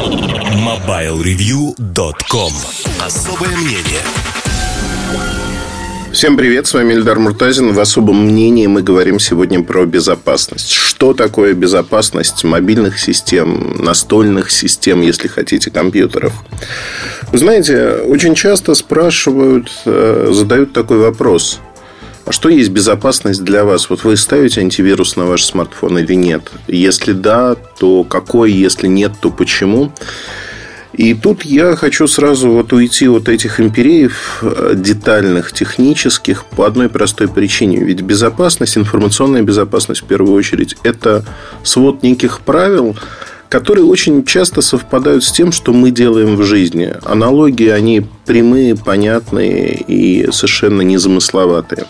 MobileReview.com Особое мнение Всем привет, с вами Эльдар Муртазин. В особом мнении мы говорим сегодня про безопасность. Что такое безопасность мобильных систем, настольных систем, если хотите, компьютеров? Вы знаете, очень часто спрашивают, э, задают такой вопрос. А что есть безопасность для вас? Вот вы ставите антивирус на ваш смартфон или нет? Если да, то какой? Если нет, то почему? И тут я хочу сразу вот уйти от этих империев э, детальных, технических по одной простой причине. Ведь безопасность, информационная безопасность в первую очередь, это свод неких правил, которые очень часто совпадают с тем, что мы делаем в жизни. Аналогии, они прямые, понятные и совершенно незамысловатые.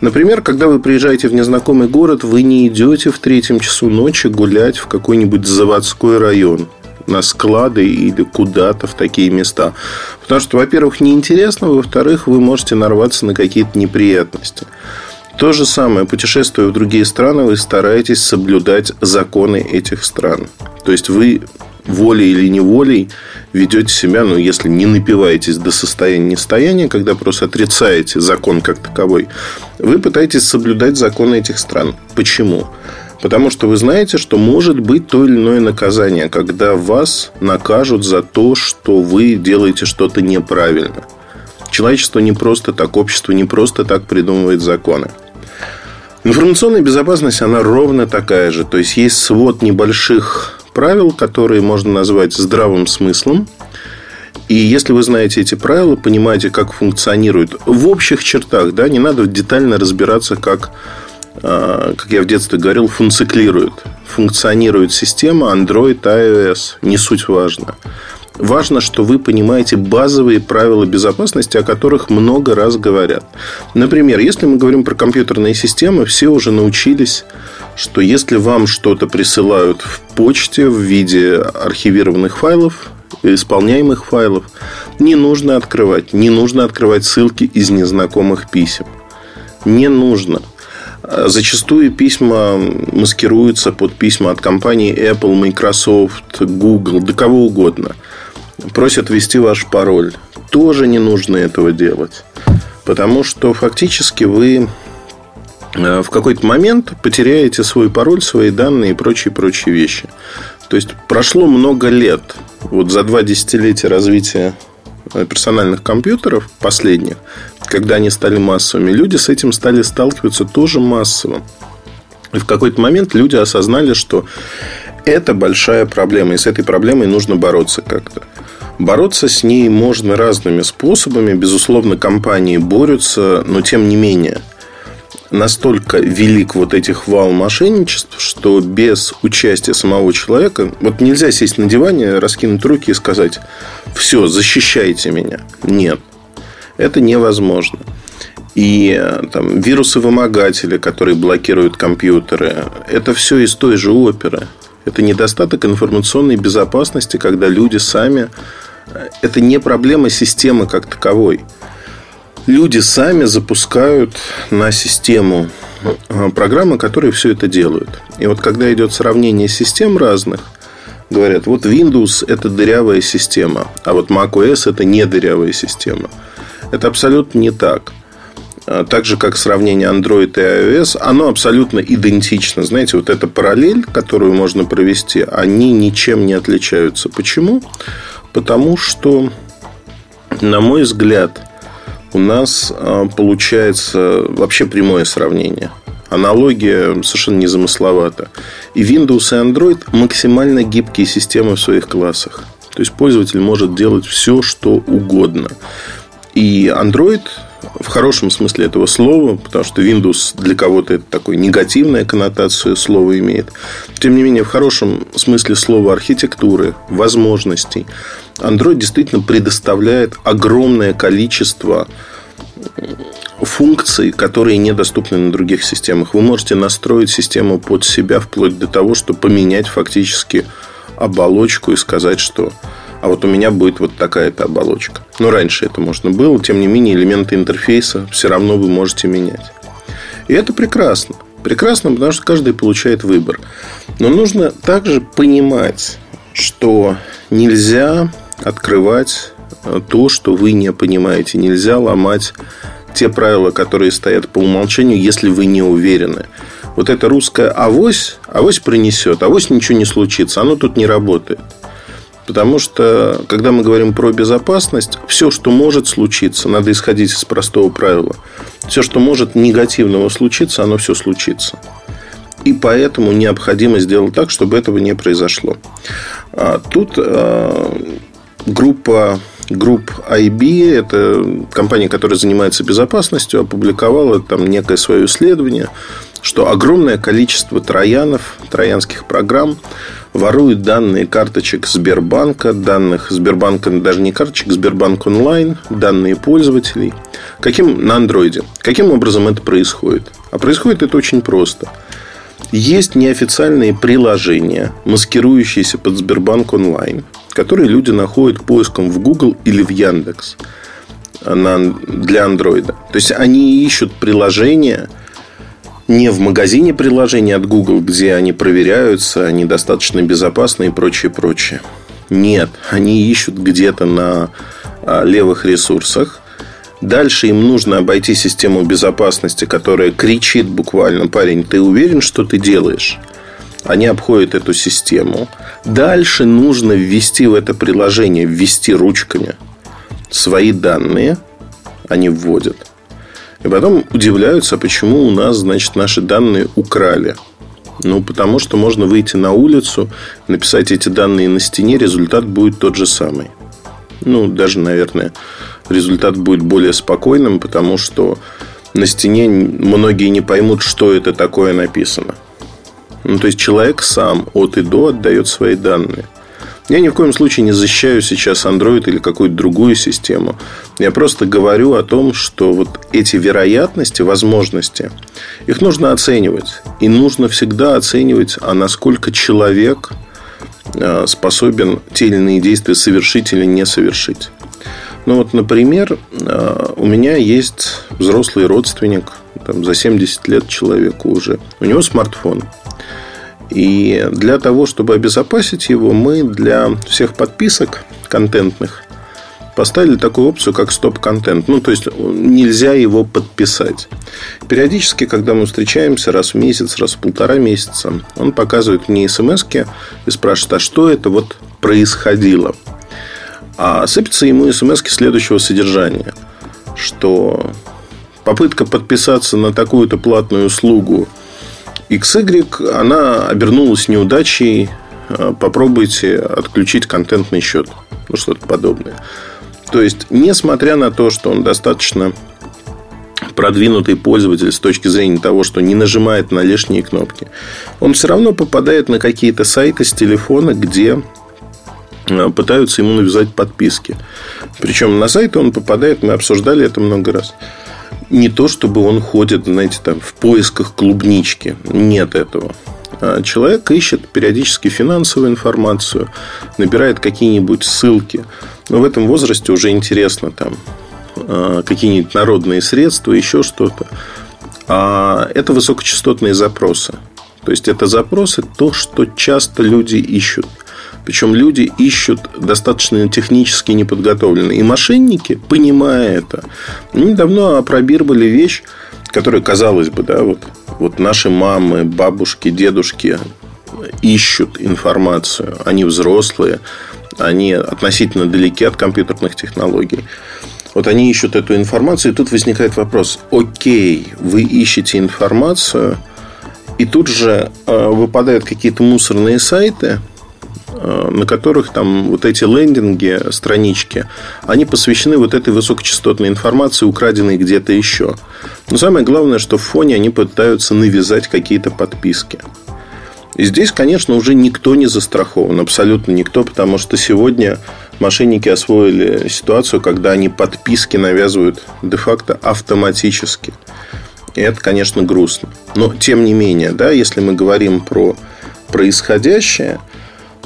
Например, когда вы приезжаете в незнакомый город, вы не идете в третьем часу ночи гулять в какой-нибудь заводской район на склады или куда-то в такие места. Потому что, во-первых, неинтересно, во-вторых, вы можете нарваться на какие-то неприятности. То же самое, путешествуя в другие страны, вы стараетесь соблюдать законы этих стран. То есть вы волей или неволей ведете себя, ну, если не напиваетесь до состояния нестояния, когда просто отрицаете закон как таковой, вы пытаетесь соблюдать законы этих стран. Почему? Потому что вы знаете, что может быть то или иное наказание, когда вас накажут за то, что вы делаете что-то неправильно. Человечество не просто так, общество не просто так придумывает законы. Информационная безопасность, она ровно такая же. То есть, есть свод небольших правил, которые можно назвать здравым смыслом. И если вы знаете эти правила, понимаете, как функционируют в общих чертах, да, не надо детально разбираться, как а, как я в детстве говорил, функциклирует. Функционирует система Android, iOS. Не суть важно. Важно, что вы понимаете базовые правила безопасности, о которых много раз говорят. Например, если мы говорим про компьютерные системы, все уже научились, что если вам что-то присылают в почте в виде архивированных файлов, исполняемых файлов, не нужно открывать. Не нужно открывать ссылки из незнакомых писем. Не нужно. Зачастую письма маскируются под письма от компаний Apple, Microsoft, Google, да кого угодно. Просят ввести ваш пароль. Тоже не нужно этого делать. Потому что фактически вы э, в какой-то момент потеряете свой пароль, свои данные и прочие-прочие вещи. То есть прошло много лет. Вот за два десятилетия развития Э, персональных компьютеров последних, когда они стали массовыми, люди с этим стали сталкиваться тоже массово. И в какой-то момент люди осознали, что это большая проблема, и с этой проблемой нужно бороться как-то. Бороться с ней можно разными способами. Безусловно, компании борются, но тем не менее – настолько велик вот этих вал мошенничеств, что без участия самого человека, вот нельзя сесть на диване, раскинуть руки и сказать, все, защищайте меня. Нет, это невозможно. И там, вирусы-вымогатели, которые блокируют компьютеры, это все из той же оперы. Это недостаток информационной безопасности, когда люди сами... Это не проблема системы как таковой люди сами запускают на систему э, программы, которые все это делают. И вот когда идет сравнение систем разных, говорят, вот Windows это дырявая система, а вот macOS это не дырявая система. Это абсолютно не так. А так же, как сравнение Android и iOS, оно абсолютно идентично. Знаете, вот эта параллель, которую можно провести, они ничем не отличаются. Почему? Потому что, на мой взгляд, у нас а, получается вообще прямое сравнение. Аналогия совершенно незамысловата. И Windows и Android максимально гибкие системы в своих классах. То есть пользователь может делать все, что угодно. И Android в хорошем смысле этого слова, потому что Windows для кого-то это такой негативная коннотацию слова имеет. Тем не менее, в хорошем смысле слова архитектуры, возможностей, Android действительно предоставляет огромное количество функций, которые недоступны на других системах. Вы можете настроить систему под себя вплоть до того, что поменять фактически оболочку и сказать, что а вот у меня будет вот такая-то оболочка. Но раньше это можно было, тем не менее элементы интерфейса все равно вы можете менять. И это прекрасно. Прекрасно, потому что каждый получает выбор. Но нужно также понимать, что нельзя открывать то, что вы не понимаете. Нельзя ломать те правила, которые стоят по умолчанию, если вы не уверены. Вот это русская авось, авось принесет, авось ничего не случится, оно тут не работает. Потому что, когда мы говорим про безопасность, все, что может случиться, надо исходить из простого правила. Все, что может негативного случиться, оно все случится. И поэтому необходимо сделать так, чтобы этого не произошло. А тут а, группа групп IB, это компания, которая занимается безопасностью, опубликовала там некое свое исследование, что огромное количество троянов, троянских программ воруют данные карточек Сбербанка, данных Сбербанка, даже не карточек, Сбербанк онлайн, данные пользователей. Каким на андроиде? Каким образом это происходит? А происходит это очень просто. Есть неофициальные приложения, маскирующиеся под Сбербанк онлайн, которые люди находят поиском в Google или в Яндекс для андроида. То есть они ищут приложения не в магазине приложений от Google, где они проверяются, они достаточно безопасны и прочее, прочее. Нет, они ищут где-то на а, левых ресурсах. Дальше им нужно обойти систему безопасности, которая кричит буквально, парень, ты уверен, что ты делаешь? Они обходят эту систему. Дальше нужно ввести в это приложение, ввести ручками свои данные. Они вводят. И потом удивляются, почему у нас, значит, наши данные украли. Ну, потому что можно выйти на улицу, написать эти данные на стене, результат будет тот же самый. Ну, даже, наверное, результат будет более спокойным, потому что на стене многие не поймут, что это такое написано. Ну, то есть человек сам от и до отдает свои данные. Я ни в коем случае не защищаю сейчас Android или какую-то другую систему. Я просто говорю о том, что вот эти вероятности, возможности, их нужно оценивать. И нужно всегда оценивать, а насколько человек э, способен те или иные действия совершить или не совершить. Ну вот, например, э, у меня есть взрослый родственник, там, за 70 лет человеку уже. У него смартфон. И для того, чтобы обезопасить его, мы для всех подписок контентных поставили такую опцию, как стоп-контент. Ну, то есть, нельзя его подписать. Периодически, когда мы встречаемся раз в месяц, раз в полтора месяца, он показывает мне смс и спрашивает, а что это вот происходило? А сыпется ему смс следующего содержания, что попытка подписаться на такую-то платную услугу – XY, она обернулась неудачей. Э, попробуйте отключить контентный счет. Ну, что-то подобное. То есть, несмотря на то, что он достаточно продвинутый пользователь с точки зрения того, что не нажимает на лишние кнопки, он все равно попадает на какие-то сайты с телефона, где э, пытаются ему навязать подписки. Причем на сайты он попадает, мы обсуждали это много раз не то, чтобы он ходит, знаете, там в поисках клубнички. Нет этого. А человек ищет периодически финансовую информацию, набирает какие-нибудь ссылки. Но в этом возрасте уже интересно там а, какие-нибудь народные средства, еще что-то. А это высокочастотные запросы. То есть это запросы то, что часто люди ищут. Причем люди ищут достаточно технически неподготовленные. И мошенники, понимая это, недавно опробировали вещь, которая, казалось бы, да, вот, вот наши мамы, бабушки, дедушки ищут информацию. Они взрослые, они относительно далеки от компьютерных технологий. Вот они ищут эту информацию, и тут возникает вопрос. Окей, вы ищете информацию, и тут же э, выпадают какие-то мусорные сайты – на которых там вот эти лендинги, странички, они посвящены вот этой высокочастотной информации, украденной где-то еще. Но самое главное, что в фоне они пытаются навязать какие-то подписки. И здесь, конечно, уже никто не застрахован, абсолютно никто, потому что сегодня мошенники освоили ситуацию, когда они подписки навязывают де-факто автоматически. И это, конечно, грустно. Но, тем не менее, да, если мы говорим про происходящее –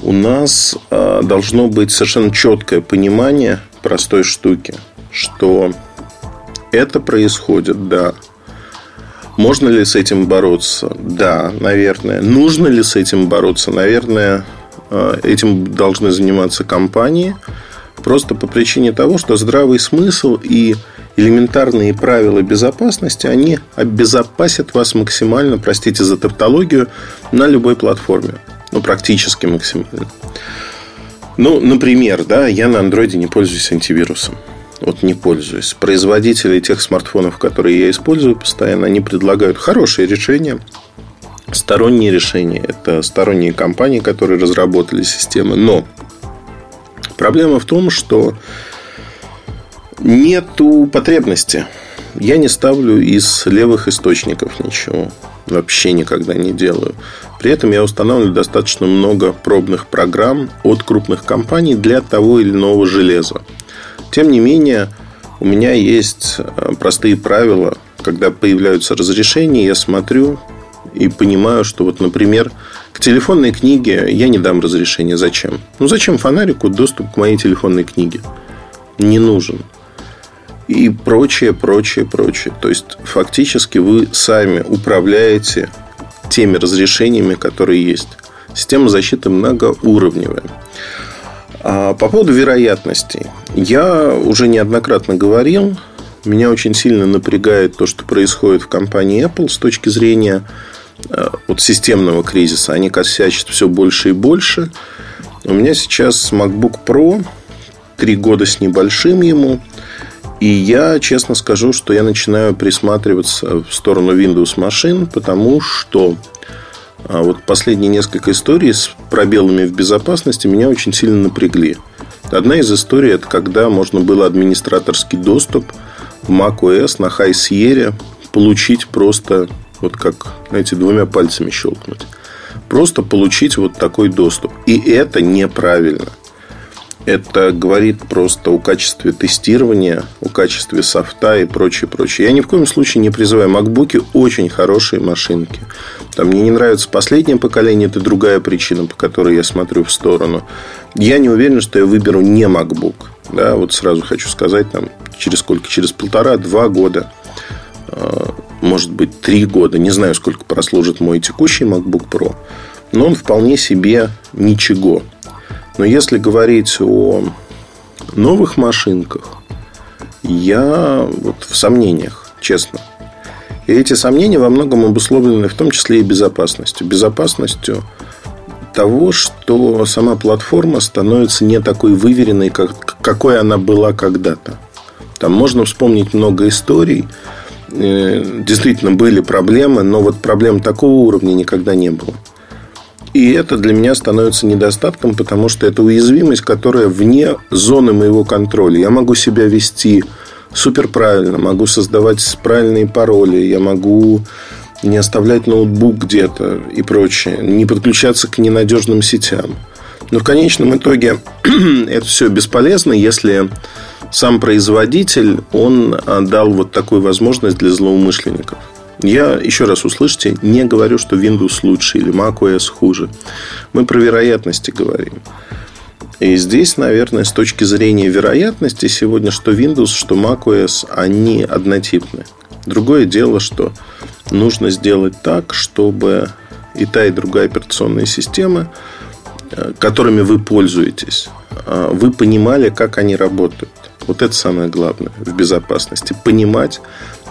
у нас э, должно быть совершенно четкое понимание простой штуки, что это происходит, да. Можно ли с этим бороться? Да, наверное. Нужно ли с этим бороться? Наверное, э, этим должны заниматься компании. Просто по причине того, что здравый смысл и элементарные правила безопасности, они обезопасят вас максимально, простите за тавтологию, на любой платформе. Ну, практически максимально. Ну, например, да, я на андроиде не пользуюсь антивирусом. Вот не пользуюсь. Производители тех смартфонов, которые я использую постоянно, они предлагают хорошие решения. Сторонние решения. Это сторонние компании, которые разработали системы. Но проблема в том, что нету потребности. Я не ставлю из левых источников ничего. Вообще никогда не делаю. При этом я устанавливаю достаточно много пробных программ от крупных компаний для того или иного железа. Тем не менее, у меня есть э, простые правила. Когда появляются разрешения, я смотрю и понимаю, что вот, например, к телефонной книге я не дам разрешения. Зачем? Ну, зачем фонарику доступ к моей телефонной книге? Не нужен. И прочее, прочее, прочее. То есть, фактически вы сами управляете теми разрешениями, которые есть. Система защиты многоуровневая. А по поводу вероятностей. Я уже неоднократно говорил, меня очень сильно напрягает то, что происходит в компании Apple с точки зрения э, вот системного кризиса. Они косячат все больше и больше. У меня сейчас MacBook Pro, три года с небольшим ему. И я честно скажу, что я начинаю присматриваться в сторону Windows машин, потому что а вот последние несколько историй с пробелами в безопасности меня очень сильно напрягли. Одна из историй – это когда можно было администраторский доступ в macOS на High Sierra получить просто вот как, знаете, двумя пальцами щелкнуть. Просто получить вот такой доступ. И это неправильно. Это говорит просто о качестве тестирования, о качестве софта и прочее, прочее. Я ни в коем случае не призываю. Макбуки очень хорошие машинки. Там мне не нравится последнее поколение, это другая причина, по которой я смотрю в сторону. Я не уверен, что я выберу не MacBook. Да, вот сразу хочу сказать, там, через сколько? Через полтора-два года а, может быть, три года. Не знаю, сколько прослужит мой текущий MacBook Pro. Но он вполне себе ничего. Но если говорить о новых машинках, я вот в сомнениях, честно. И эти сомнения во многом обусловлены в том числе и безопасностью. Безопасностью того, что сама платформа становится не такой выверенной, как, какой она была когда-то. Там можно вспомнить много историй. Э, действительно были проблемы, но вот проблем такого уровня никогда не было. И это для меня становится недостатком, потому что это уязвимость, которая вне зоны моего контроля. Я могу себя вести супер правильно, могу создавать правильные пароли, я могу не оставлять ноутбук где-то и прочее, не подключаться к ненадежным сетям. Но в конечном итоге это все бесполезно, если сам производитель, он дал вот такую возможность для злоумышленников. Я, еще раз услышите, не говорю, что Windows лучше или macOS хуже. Мы про вероятности говорим. И здесь, наверное, с точки зрения вероятности сегодня, что Windows, что macOS, они однотипны. Другое дело, что нужно сделать так, чтобы и та, и другая операционная система, э, которыми вы пользуетесь, э, вы понимали, как они работают. Вот это самое главное в безопасности. Понимать,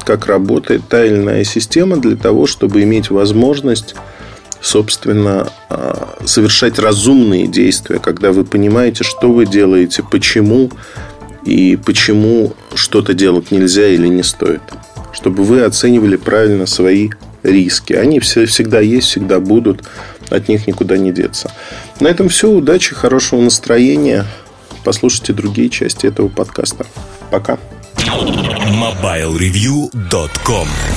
как работает та или иная система для того, чтобы иметь возможность собственно, а, совершать разумные действия, когда вы понимаете, что вы делаете, почему и почему что-то делать нельзя или не стоит. Чтобы вы оценивали правильно свои риски. Они все, всегда есть, всегда будут, от них никуда не деться. На этом все. Удачи, хорошего настроения. Послушайте другие части этого подкаста. Пока. MobileReview.com